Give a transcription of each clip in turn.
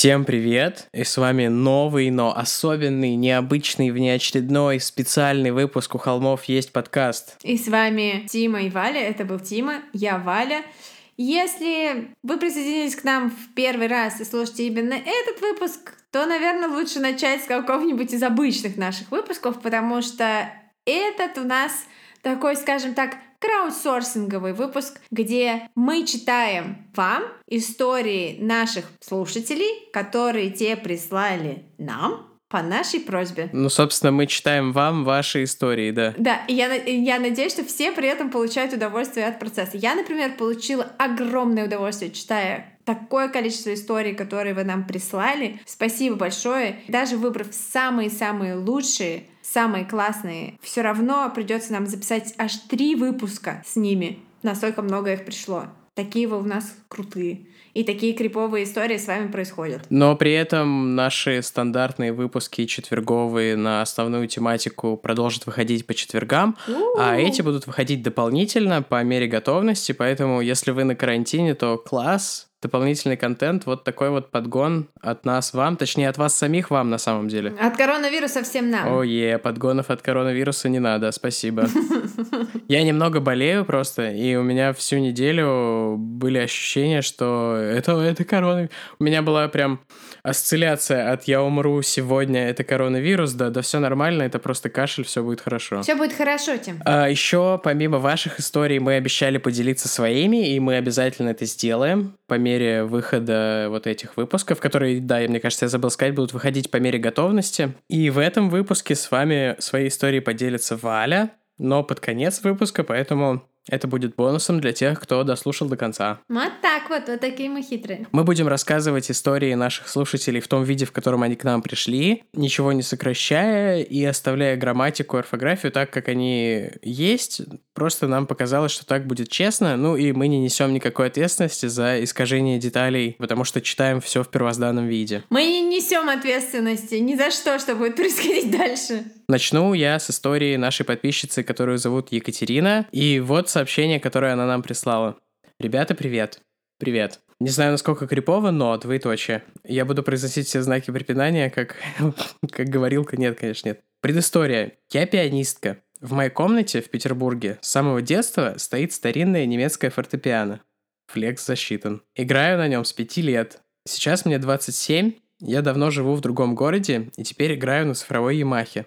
Всем привет! И с вами новый, но особенный, необычный, внеочередной, специальный выпуск «У холмов есть подкаст». И с вами Тима и Валя. Это был Тима, я Валя. Если вы присоединились к нам в первый раз и слушаете именно этот выпуск, то, наверное, лучше начать с какого-нибудь из обычных наших выпусков, потому что этот у нас такой, скажем так, краудсорсинговый выпуск, где мы читаем вам истории наших слушателей, которые те прислали нам по нашей просьбе. Ну, собственно, мы читаем вам ваши истории, да. Да, и я, я надеюсь, что все при этом получают удовольствие от процесса. Я, например, получила огромное удовольствие, читая такое количество историй, которые вы нам прислали. Спасибо большое. Даже выбрав самые-самые лучшие, самые классные, все равно придется нам записать аж три выпуска с ними. Настолько много их пришло. Такие вы у нас крутые. И такие криповые истории с вами происходят. Но при этом наши стандартные выпуски четверговые на основную тематику продолжат выходить по четвергам, У-у-у. а эти будут выходить дополнительно по мере готовности, поэтому если вы на карантине, то класс, дополнительный контент, вот такой вот подгон от нас вам, точнее от вас самих вам на самом деле. От коронавируса всем нам. О, е, подгонов от коронавируса не надо, спасибо. Я немного болею просто, и у меня всю неделю были ощущения, что это, это корона. У меня была прям осцилляция от «я умру сегодня, это коронавирус», да, да все нормально, это просто кашель, все будет хорошо. Все будет хорошо, Тим. А, еще, помимо ваших историй, мы обещали поделиться своими, и мы обязательно это сделаем по мере выхода вот этих выпусков, которые, да, мне кажется, я забыл сказать, будут выходить по мере готовности. И в этом выпуске с вами свои истории поделится Валя, но под конец выпуска, поэтому это будет бонусом для тех, кто дослушал до конца. Вот так вот, вот такие мы хитрые. Мы будем рассказывать истории наших слушателей в том виде, в котором они к нам пришли, ничего не сокращая и оставляя грамматику, орфографию так, как они есть. Просто нам показалось, что так будет честно, ну и мы не несем никакой ответственности за искажение деталей, потому что читаем все в первозданном виде. Мы не несем ответственности ни за что, что будет происходить дальше. Начну я с истории нашей подписчицы, которую зовут Екатерина. И вот сообщение, которое она нам прислала. Ребята, привет. Привет. Не знаю, насколько крипово, но двоеточие. Я буду произносить все знаки препинания, как, как говорилка. Нет, конечно, нет. Предыстория. Я пианистка. В моей комнате в Петербурге с самого детства стоит старинное немецкое фортепиано. Флекс засчитан. Играю на нем с пяти лет. Сейчас мне 27, я давно живу в другом городе и теперь играю на цифровой Ямахе.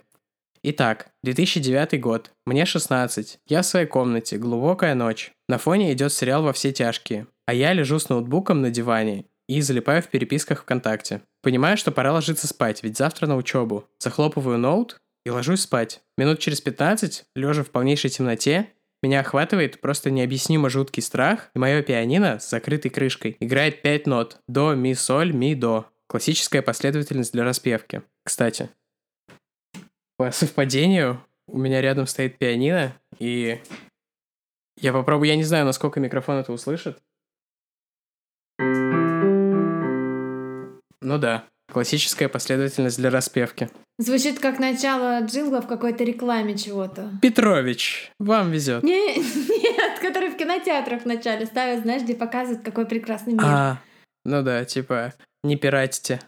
Итак, 2009 год. Мне 16. Я в своей комнате. Глубокая ночь. На фоне идет сериал «Во все тяжкие». А я лежу с ноутбуком на диване и залипаю в переписках ВКонтакте. Понимаю, что пора ложиться спать, ведь завтра на учебу. Захлопываю ноут и ложусь спать. Минут через 15, лежа в полнейшей темноте, меня охватывает просто необъяснимо жуткий страх, и мое пианино с закрытой крышкой играет 5 нот. До, ми, соль, ми, до. Классическая последовательность для распевки. Кстати, по совпадению у меня рядом стоит пианино, и я попробую, я не знаю, насколько микрофон это услышит. Ну да, классическая последовательность для распевки. Звучит как начало джингла в какой-то рекламе чего-то. Петрович, вам везет. Не, нет, который в кинотеатрах вначале ставят, знаешь, где показывают, какой прекрасный мир. А, ну да, типа, не пиратите.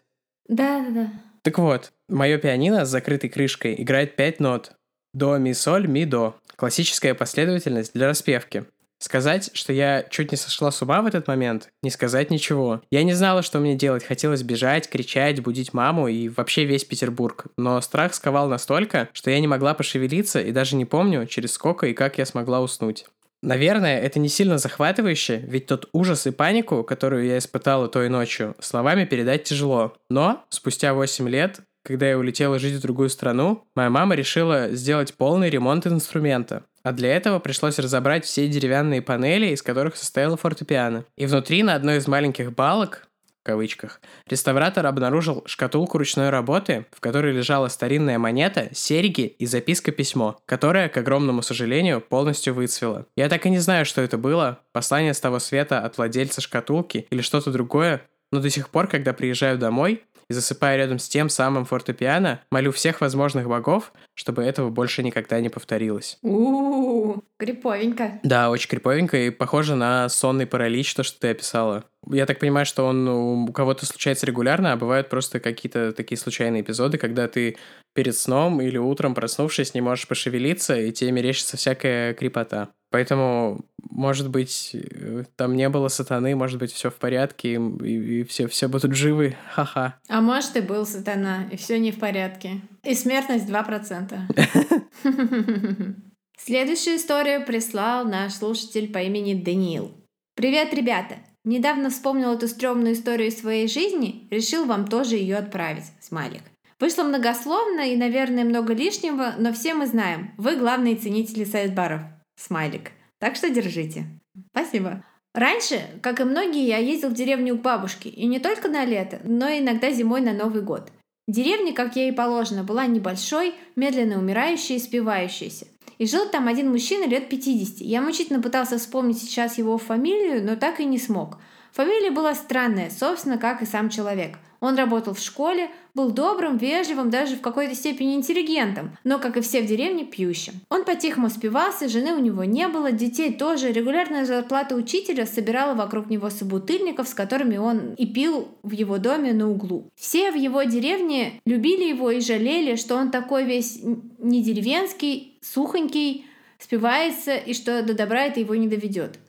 Да-да-да. Так вот, мое пианино с закрытой крышкой играет 5 нот. До, ми, соль, ми, до. Классическая последовательность для распевки. Сказать, что я чуть не сошла с ума в этот момент, не сказать ничего. Я не знала, что мне делать. Хотелось бежать, кричать, будить маму и вообще весь Петербург. Но страх сковал настолько, что я не могла пошевелиться и даже не помню, через сколько и как я смогла уснуть. Наверное, это не сильно захватывающе, ведь тот ужас и панику, которую я испытала той ночью, словами передать тяжело. Но спустя 8 лет, когда я улетела жить в другую страну, моя мама решила сделать полный ремонт инструмента. А для этого пришлось разобрать все деревянные панели, из которых состояла фортепиано. И внутри на одной из маленьких балок кавычках, реставратор обнаружил шкатулку ручной работы, в которой лежала старинная монета, серьги и записка-письмо, которая, к огромному сожалению, полностью выцвела. Я так и не знаю, что это было, послание с того света от владельца шкатулки или что-то другое, но до сих пор, когда приезжаю домой, и засыпаю рядом с тем самым фортепиано, молю всех возможных богов, чтобы этого больше никогда не повторилось. У-у-у, криповенько. Да, очень криповенько и похоже на сонный паралич, то, что ты описала. Я так понимаю, что он у кого-то случается регулярно, а бывают просто какие-то такие случайные эпизоды, когда ты перед сном или утром проснувшись не можешь пошевелиться, и тебе мерещится всякая крипота. Поэтому, может быть, э, там не было сатаны, может быть, все в порядке, и, и все, все будут живы. Ха-ха. А может, и был сатана, и все не в порядке. И смертность 2%. Следующую историю прислал наш слушатель по имени Даниил. Привет, ребята! Недавно вспомнил эту стрёмную историю из своей жизни, решил вам тоже ее отправить. Смайлик. Вышло многословно и, наверное, много лишнего, но все мы знаем, вы главные ценители сайт-баров. Смайлик. Так что держите. Спасибо. Раньше, как и многие, я ездил в деревню к бабушке, и не только на лето, но и иногда зимой на Новый год. Деревня, как ей положено, была небольшой, медленно умирающей и спивающейся. И жил там один мужчина лет 50. Я мучительно пытался вспомнить сейчас его фамилию, но так и не смог. Фамилия была странная, собственно, как и сам человек. Он работал в школе, был добрым, вежливым, даже в какой-то степени интеллигентом, но, как и все в деревне, пьющим. Он по-тихому спивался, жены у него не было, детей тоже. Регулярная зарплата учителя собирала вокруг него собутыльников, с которыми он и пил в его доме на углу. Все в его деревне любили его и жалели, что он такой весь не деревенский, сухонький, спивается и что до добра это его не доведет.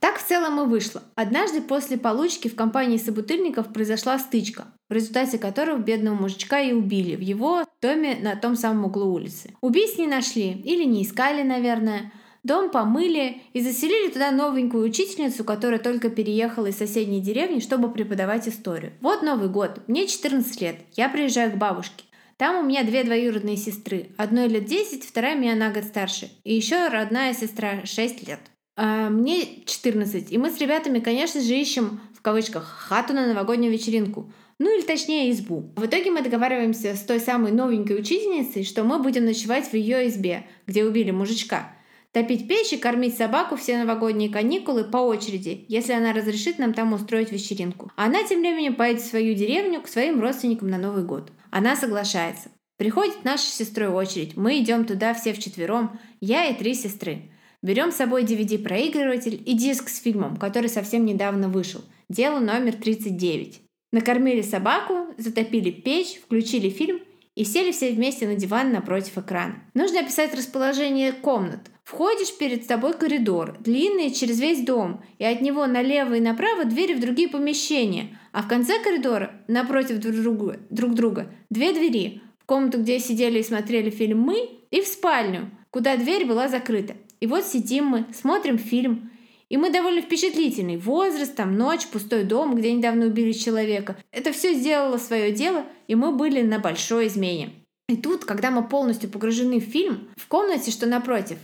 Так в целом и вышло. Однажды после получки в компании собутыльников произошла стычка, в результате которой бедного мужичка и убили в его доме на том самом углу улицы. Убийц не нашли, или не искали, наверное. Дом помыли и заселили туда новенькую учительницу, которая только переехала из соседней деревни, чтобы преподавать историю. Вот Новый год, мне 14 лет, я приезжаю к бабушке. Там у меня две двоюродные сестры. Одной лет 10, вторая меня на год старше. И еще родная сестра 6 лет. А, мне 14, и мы с ребятами, конечно же, ищем, в кавычках, хату на новогоднюю вечеринку. Ну или точнее избу. В итоге мы договариваемся с той самой новенькой учительницей, что мы будем ночевать в ее избе, где убили мужичка. Топить печь и кормить собаку все новогодние каникулы по очереди, если она разрешит нам там устроить вечеринку. Она тем временем поедет в свою деревню к своим родственникам на Новый год. Она соглашается. Приходит наша сестрой очередь. Мы идем туда все вчетвером, я и три сестры. Берем с собой DVD-проигрыватель и диск с фильмом, который совсем недавно вышел. Дело номер 39. Накормили собаку, затопили печь, включили фильм и сели все вместе на диван напротив экрана. Нужно описать расположение комнат. Входишь перед тобой коридор, длинный через весь дом, и от него налево и направо двери в другие помещения, а в конце коридора, напротив друг друга, друг друга две двери. В комнату, где сидели и смотрели фильм мы, и в спальню, куда дверь была закрыта. И вот сидим мы, смотрим фильм, и мы довольно впечатлительный. Возраст, там ночь, пустой дом, где недавно убили человека. Это все сделало свое дело, и мы были на большой измене. И тут, когда мы полностью погружены в фильм, в комнате, что напротив,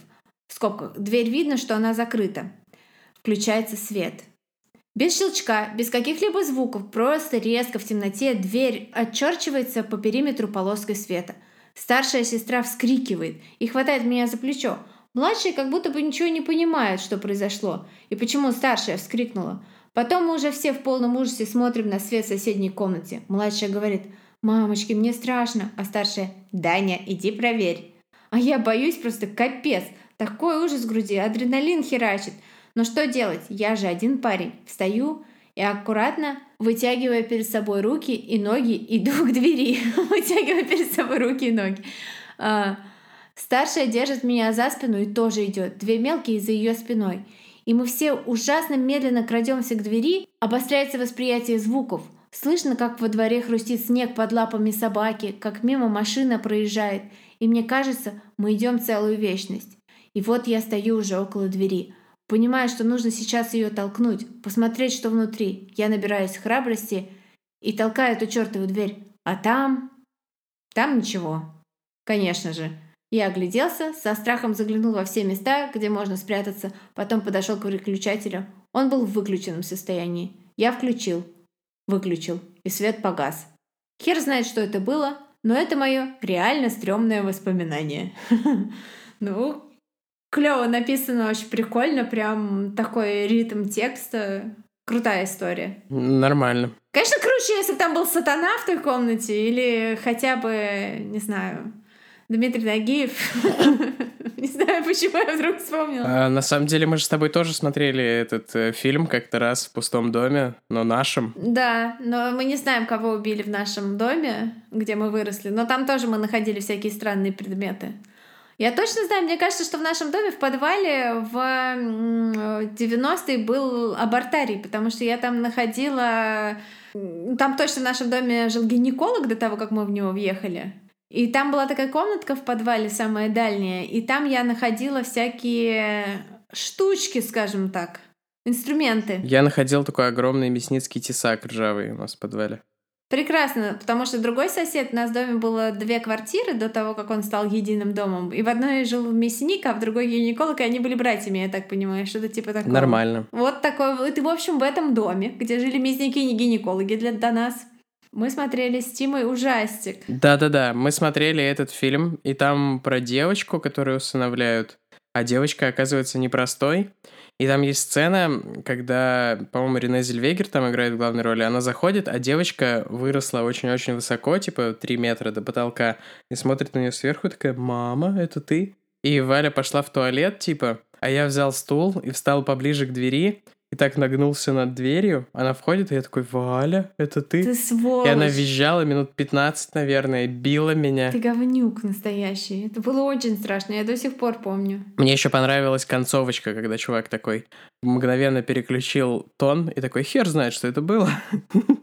в скобках, дверь видно, что она закрыта. Включается свет. Без щелчка, без каких-либо звуков, просто резко в темноте дверь отчерчивается по периметру полоской света. Старшая сестра вскрикивает и хватает меня за плечо. Младшие как будто бы ничего не понимают, что произошло, и почему старшая вскрикнула. Потом мы уже все в полном ужасе смотрим на свет в соседней комнате. Младшая говорит «Мамочки, мне страшно», а старшая «Даня, иди проверь». А я боюсь просто капец. Такой ужас в груди, адреналин херачит. Но что делать? Я же один парень. Встаю и аккуратно, вытягивая перед собой руки и ноги, иду к двери. вытягивая перед собой руки и ноги. Старшая держит меня за спину и тоже идет, две мелкие за ее спиной. И мы все ужасно медленно крадемся к двери, обостряется восприятие звуков. Слышно, как во дворе хрустит снег под лапами собаки, как мимо машина проезжает. И мне кажется, мы идем целую вечность. И вот я стою уже около двери. Понимаю, что нужно сейчас ее толкнуть, посмотреть, что внутри. Я набираюсь храбрости и толкаю эту чертову дверь. А там... Там ничего. Конечно же. Я огляделся, со страхом заглянул во все места, где можно спрятаться, потом подошел к выключателю. Он был в выключенном состоянии. Я включил, выключил, и свет погас. Хер знает, что это было, но это мое реально стрёмное воспоминание. Ну, клево написано, очень прикольно, прям такой ритм текста. Крутая история. Нормально. Конечно, круче, если бы там был сатана в той комнате, или хотя бы, не знаю, Дмитрий Нагиев. Не знаю, почему я вдруг вспомнила. А, на самом деле, мы же с тобой тоже смотрели этот э, фильм как-то раз в пустом доме, но нашем. Да, но мы не знаем, кого убили в нашем доме, где мы выросли. Но там тоже мы находили всякие странные предметы. Я точно знаю, мне кажется, что в нашем доме в подвале в 90-е был абортарий, потому что я там находила... Там точно в нашем доме жил гинеколог до того, как мы в него въехали. И там была такая комнатка в подвале, самая дальняя, и там я находила всякие штучки, скажем так, инструменты. Я находил такой огромный мясницкий тесак ржавый у нас в подвале. Прекрасно, потому что другой сосед, у нас в доме было две квартиры до того, как он стал единым домом. И в одной жил мясник, а в другой гинеколог, и они были братьями, я так понимаю, что-то типа такого. Нормально. Вот такой вот. И, в общем, в этом доме, где жили мясники и не гинекологи для, до нас, мы смотрели с Тимой ужастик. Да-да-да, мы смотрели этот фильм, и там про девочку, которую усыновляют, а девочка оказывается непростой. И там есть сцена, когда, по-моему, Рене Зельвегер там играет в главной роли. Она заходит, а девочка выросла очень-очень высоко, типа 3 метра до потолка, и смотрит на нее сверху, такая, мама, это ты? И Валя пошла в туалет, типа, а я взял стул и встал поближе к двери, и так нагнулся над дверью. Она входит, и я такой, Валя, это ты? Ты сволочь. И она визжала минут 15, наверное, била меня. Ты говнюк настоящий. Это было очень страшно, я до сих пор помню. Мне еще понравилась концовочка, когда чувак такой мгновенно переключил тон и такой, хер знает, что это было.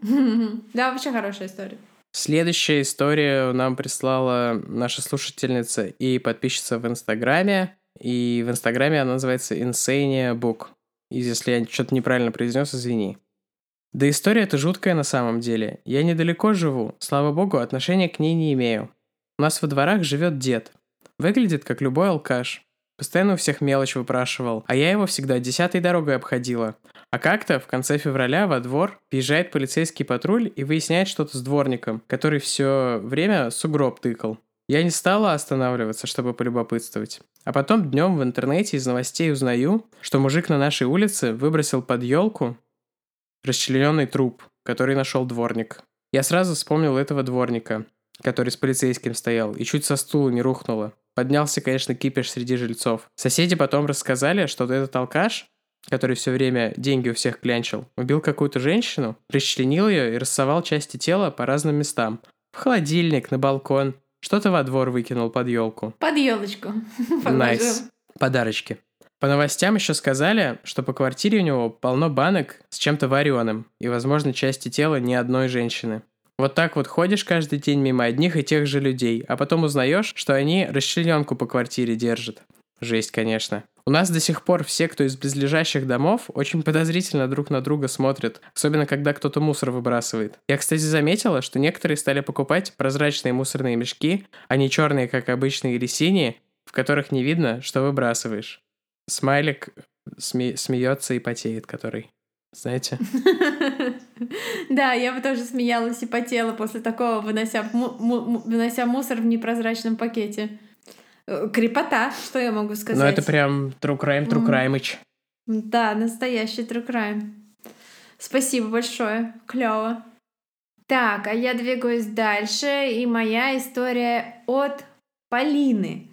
Да, вообще хорошая история. Следующая история нам прислала наша слушательница и подписчица в Инстаграме. И в Инстаграме она называется Insania Book. И если я что-то неправильно произнес, извини. Да история эта жуткая на самом деле. Я недалеко живу, слава богу, отношения к ней не имею. У нас во дворах живет дед. Выглядит как любой алкаш. Постоянно у всех мелочь выпрашивал, а я его всегда десятой дорогой обходила. А как-то в конце февраля во двор въезжает полицейский патруль и выясняет что-то с дворником, который все время сугроб тыкал. Я не стала останавливаться, чтобы полюбопытствовать. А потом днем в интернете из новостей узнаю, что мужик на нашей улице выбросил под елку расчлененный труп, который нашел дворник. Я сразу вспомнил этого дворника, который с полицейским стоял, и чуть со стула не рухнуло. Поднялся, конечно, кипиш среди жильцов. Соседи потом рассказали, что этот алкаш, который все время деньги у всех клянчил, убил какую-то женщину, расчленил ее и рассовал части тела по разным местам. В холодильник, на балкон, что-то во двор выкинул под елку. Под елочку. Nice. Подарочки. По новостям еще сказали, что по квартире у него полно банок с чем-то вареным и, возможно, части тела ни одной женщины. Вот так вот ходишь каждый день мимо одних и тех же людей, а потом узнаешь, что они расчлененку по квартире держат. Жесть, конечно. У нас до сих пор все, кто из близлежащих домов, очень подозрительно друг на друга смотрят, особенно когда кто-то мусор выбрасывает. Я, кстати, заметила, что некоторые стали покупать прозрачные мусорные мешки, а не черные, как обычные или синие, в которых не видно, что выбрасываешь. Смайлик сме- смеется и потеет, который. Знаете? Да, я бы тоже смеялась и потела после такого, вынося, вынося мусор в непрозрачном пакете. Э, крепота, что я могу сказать. Ну, это прям true crime, true crime. Да, настоящий true crime. Спасибо большое, клево. Так, а я двигаюсь дальше, и моя история от Полины.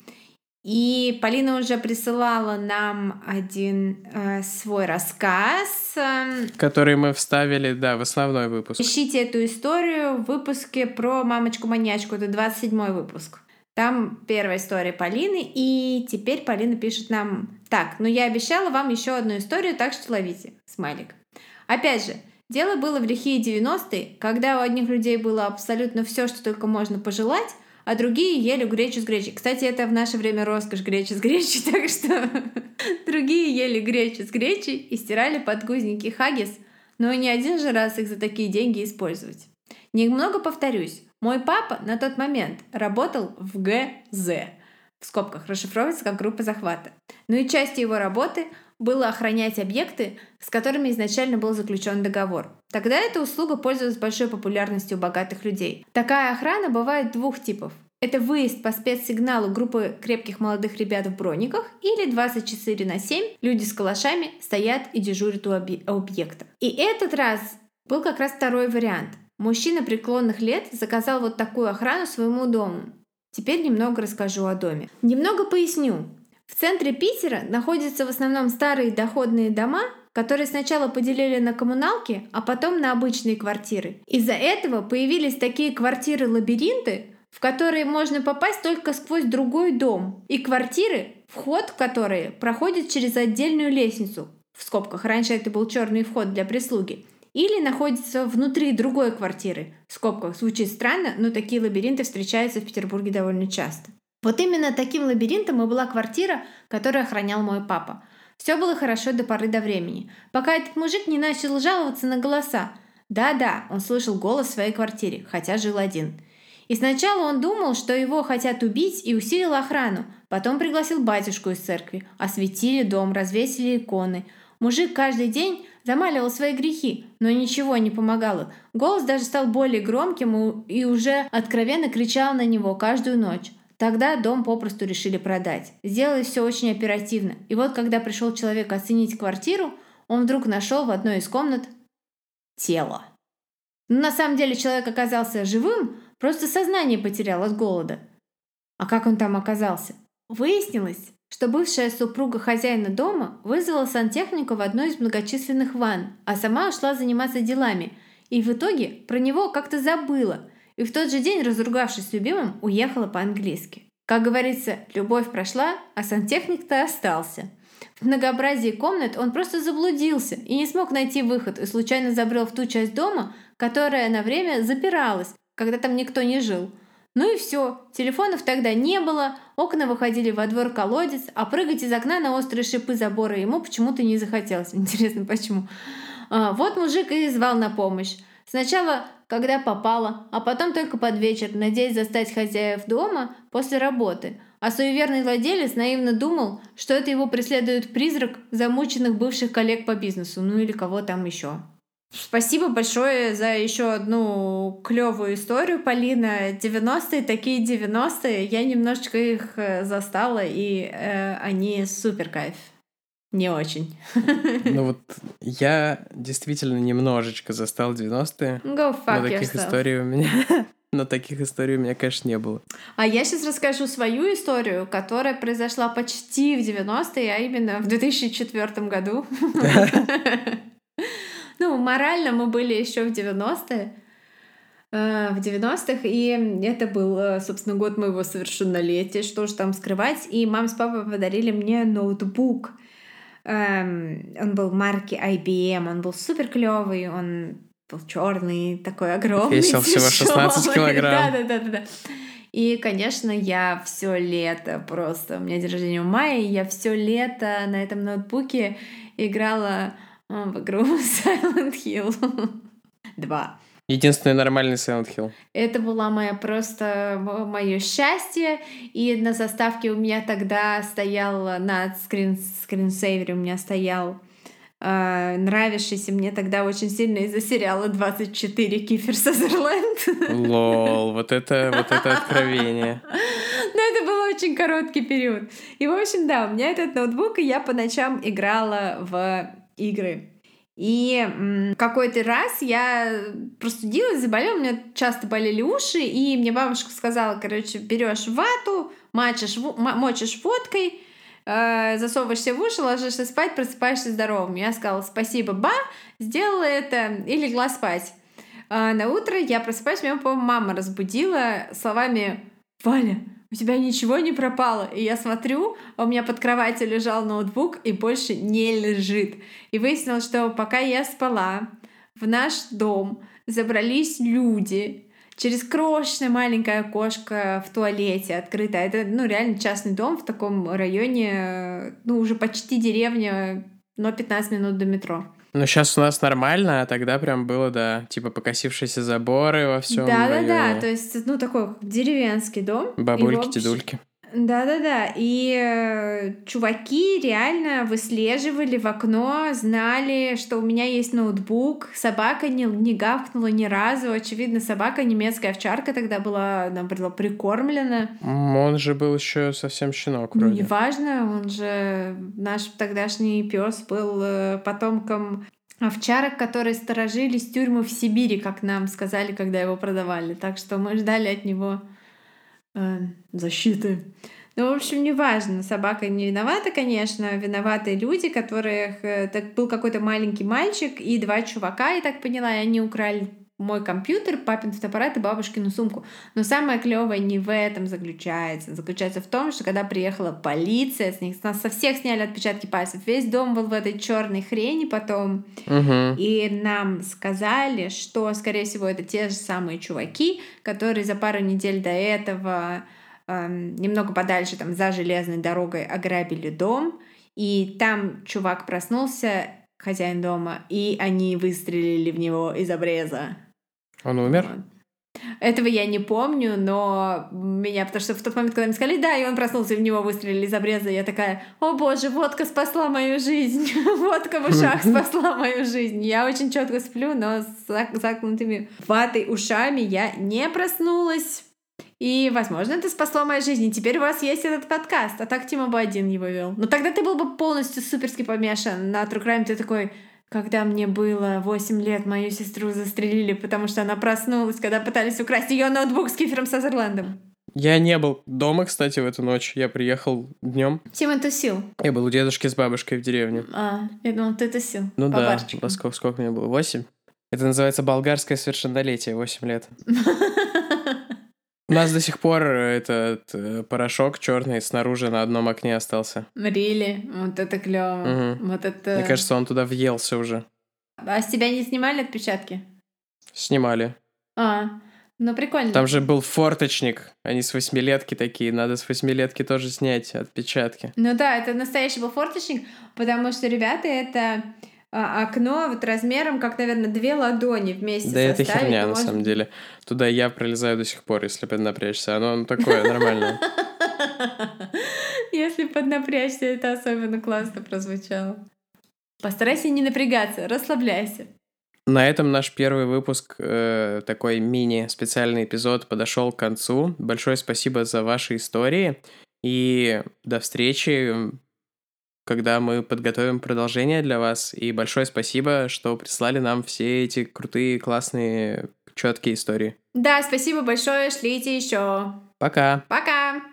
И Полина уже присылала нам один э, свой рассказ. Э, который мы вставили, да, в основной выпуск. Ищите эту историю в выпуске про мамочку-маньячку. Это 27 выпуск. Там первая история Полины, и теперь Полина пишет нам «Так, ну я обещала вам еще одну историю, так что ловите». Смайлик. Опять же, дело было в лихие 90-е, когда у одних людей было абсолютно все, что только можно пожелать, а другие ели гречу с гречей. Кстати, это в наше время роскошь гречи с гречей, так что другие ели гречу с гречей и стирали подгузники хагис, но не один же раз их за такие деньги использовать. Немного повторюсь, мой папа на тот момент работал в ГЗ, в скобках расшифровывается как группа захвата. Ну и частью его работы было охранять объекты, с которыми изначально был заключен договор. Тогда эта услуга пользовалась большой популярностью у богатых людей. Такая охрана бывает двух типов. Это выезд по спецсигналу группы крепких молодых ребят в брониках или 24 на 7 люди с калашами стоят и дежурят у объекта. И этот раз был как раз второй вариант. Мужчина преклонных лет заказал вот такую охрану своему дому. Теперь немного расскажу о доме. Немного поясню. В центре Питера находятся в основном старые доходные дома, которые сначала поделили на коммуналки, а потом на обычные квартиры. Из-за этого появились такие квартиры-лабиринты, в которые можно попасть только сквозь другой дом, и квартиры, вход в которые проходит через отдельную лестницу, в скобках, раньше это был черный вход для прислуги, или находится внутри другой квартиры. В скобках звучит странно, но такие лабиринты встречаются в Петербурге довольно часто. Вот именно таким лабиринтом и была квартира, которую охранял мой папа. Все было хорошо до поры до времени, пока этот мужик не начал жаловаться на голоса. Да-да, он слышал голос в своей квартире, хотя жил один. И сначала он думал, что его хотят убить и усилил охрану. Потом пригласил батюшку из церкви, осветили дом, развесили иконы. Мужик каждый день замаливал свои грехи, но ничего не помогало. Голос даже стал более громким и уже откровенно кричал на него каждую ночь. Тогда дом попросту решили продать. Сделали все очень оперативно. И вот когда пришел человек оценить квартиру, он вдруг нашел в одной из комнат тело. Но на самом деле человек оказался живым, просто сознание потерял от голода. А как он там оказался? Выяснилось, что бывшая супруга хозяина дома вызвала сантехника в одну из многочисленных ванн, а сама ушла заниматься делами, и в итоге про него как-то забыла, и в тот же день, разругавшись с любимым, уехала по-английски. Как говорится, любовь прошла, а сантехник-то остался. В многообразии комнат он просто заблудился и не смог найти выход и случайно забрел в ту часть дома, которая на время запиралась, когда там никто не жил – ну и все. Телефонов тогда не было, окна выходили во двор колодец, а прыгать из окна на острые шипы забора ему почему-то не захотелось. Интересно, почему? А, вот мужик и звал на помощь. Сначала, когда попало, а потом только под вечер, надеясь застать хозяев дома после работы. А суеверный владелец наивно думал, что это его преследует призрак замученных бывших коллег по бизнесу, ну или кого там еще. Спасибо большое за еще одну клевую историю, Полина. 90-е, такие 90-е. Я немножечко их э, застала, и э, они супер кайф. Не очень. Ну вот я действительно немножечко застал 90-е. Go fuck но таких yourself. историй у меня... Но таких историй у меня, конечно, не было. А я сейчас расскажу свою историю, которая произошла почти в 90-е, а именно в 2004 году. Ну, морально мы были еще в 90-е, э, в 90-х, и это был, э, собственно, год моего совершеннолетия, что же там скрывать. И мама с папой подарили мне ноутбук. Эм, он был марки IBM, он был супер клевый, он был черный, такой огромный. Весил всего 16 килограмм. Да, да, да, да. И, конечно, я все лето просто, у меня день рождения в мае, я все лето на этом ноутбуке играла в игру Silent Hill 2. Единственный нормальный Silent Hill. Это была моя просто мое счастье. И на заставке у меня тогда стоял на скрин, скринсейвере у меня стоял э, нравившийся мне тогда очень сильно из-за сериала 24 Кифер Сазерленд. Лол, вот это, вот это откровение. Но это был очень короткий период. И, в общем, да, у меня этот ноутбук, и я по ночам играла в игры. И какой-то раз я простудилась, заболела, у меня часто болели уши, и мне бабушка сказала, короче, берешь вату, мочишь, мочишь водкой, э, засовываешься в уши, ложишься спать, просыпаешься здоровым. Я сказала спасибо, ба, сделала это и легла спать. А на утро я просыпаюсь, меня, по-моему, мама разбудила словами «Валя, у тебя ничего не пропало. И я смотрю, а у меня под кроватью лежал ноутбук и больше не лежит. И выяснилось, что пока я спала, в наш дом забрались люди, через крошечное маленькое окошко в туалете открытое. Это, ну, реально частный дом в таком районе, ну, уже почти деревня, но 15 минут до метро. Ну, сейчас у нас нормально, а тогда прям было, да, типа покосившиеся заборы во всем Да, да, да, то есть, ну, такой деревенский дом. Бабульки, дедульки. Да-да-да. И э, чуваки реально выслеживали в окно, знали, что у меня есть ноутбук. Собака не, не гавкнула ни разу. Очевидно, собака немецкая овчарка тогда была, она была прикормлена. Он же был еще совсем щенок Ну, вроде. неважно, он же наш тогдашний пес был э, потомком овчарок, которые сторожились тюрьмы в Сибири, как нам сказали, когда его продавали. Так что мы ждали от него э, защиты. Ну, в общем, неважно, собака не виновата, конечно, виноваты люди, которых... э, Так был какой-то маленький мальчик и два чувака, я так поняла, и они украли мой компьютер, папин фотоаппарат и бабушкину сумку. Но самое клевое не в этом заключается. Заключается в том, что когда приехала полиция, с них с нас со всех сняли отпечатки пальцев. Весь дом был в этой черной хрени потом. Мгм. И нам сказали, что, скорее всего, это те же самые чуваки, которые за пару недель до этого эм, немного подальше, там, за железной дорогой ограбили дом. И там чувак проснулся, хозяин дома, и они выстрелили в него из обреза. Он умер? Этого я не помню, но меня, потому что в тот момент, когда мне сказали, да, и он проснулся, и в него выстрелили из обреза, я такая, о боже, водка спасла мою жизнь, водка в ушах спасла мою жизнь. Я очень четко сплю, но с зак- закнутыми ватой ушами я не проснулась. И, возможно, это спасло мою жизнь. И теперь у вас есть этот подкаст. А так Тима бы один его вел. Но тогда ты был бы полностью суперски помешан на True Crime. Ты такой, когда мне было 8 лет, мою сестру застрелили, потому что она проснулась, когда пытались украсть ее ноутбук с Кифером Сазерландом. Я не был дома, кстати, в эту ночь. Я приехал днем. Тима тусил. Я был у дедушки с бабушкой в деревне. А, я думал, ты тусил. Ну По да, барчикам. во сколько, сколько мне было? Восемь? Это называется болгарское совершеннолетие, 8 лет. У нас до сих пор этот э, порошок черный снаружи на одном окне остался. Рили, вот это клево. Мгм. Вот это... Мне кажется, он туда въелся уже. А с тебя не снимали отпечатки? Снимали. А, ну прикольно. Там же был форточник. Они с восьмилетки такие. Надо с восьмилетки тоже снять отпечатки. Ну да, это настоящий был форточник, потому что, ребята, это окно вот размером, как, наверное, две ладони вместе Да это херня, Ну, на может- самом деле. Туда я пролезаю до сих пор, если поднапрячься. Оно ну, такое нормальное. Если поднапрячься, это особенно классно прозвучало. Постарайся не напрягаться, расслабляйся. На этом наш первый выпуск, э, такой мини-специальный эпизод, подошел к концу. Большое спасибо за ваши истории. И до встречи, когда мы подготовим продолжение для вас. И большое спасибо, что прислали нам все эти крутые, классные, четкие истории. Да, спасибо большое, шлите еще. Пока! Пока!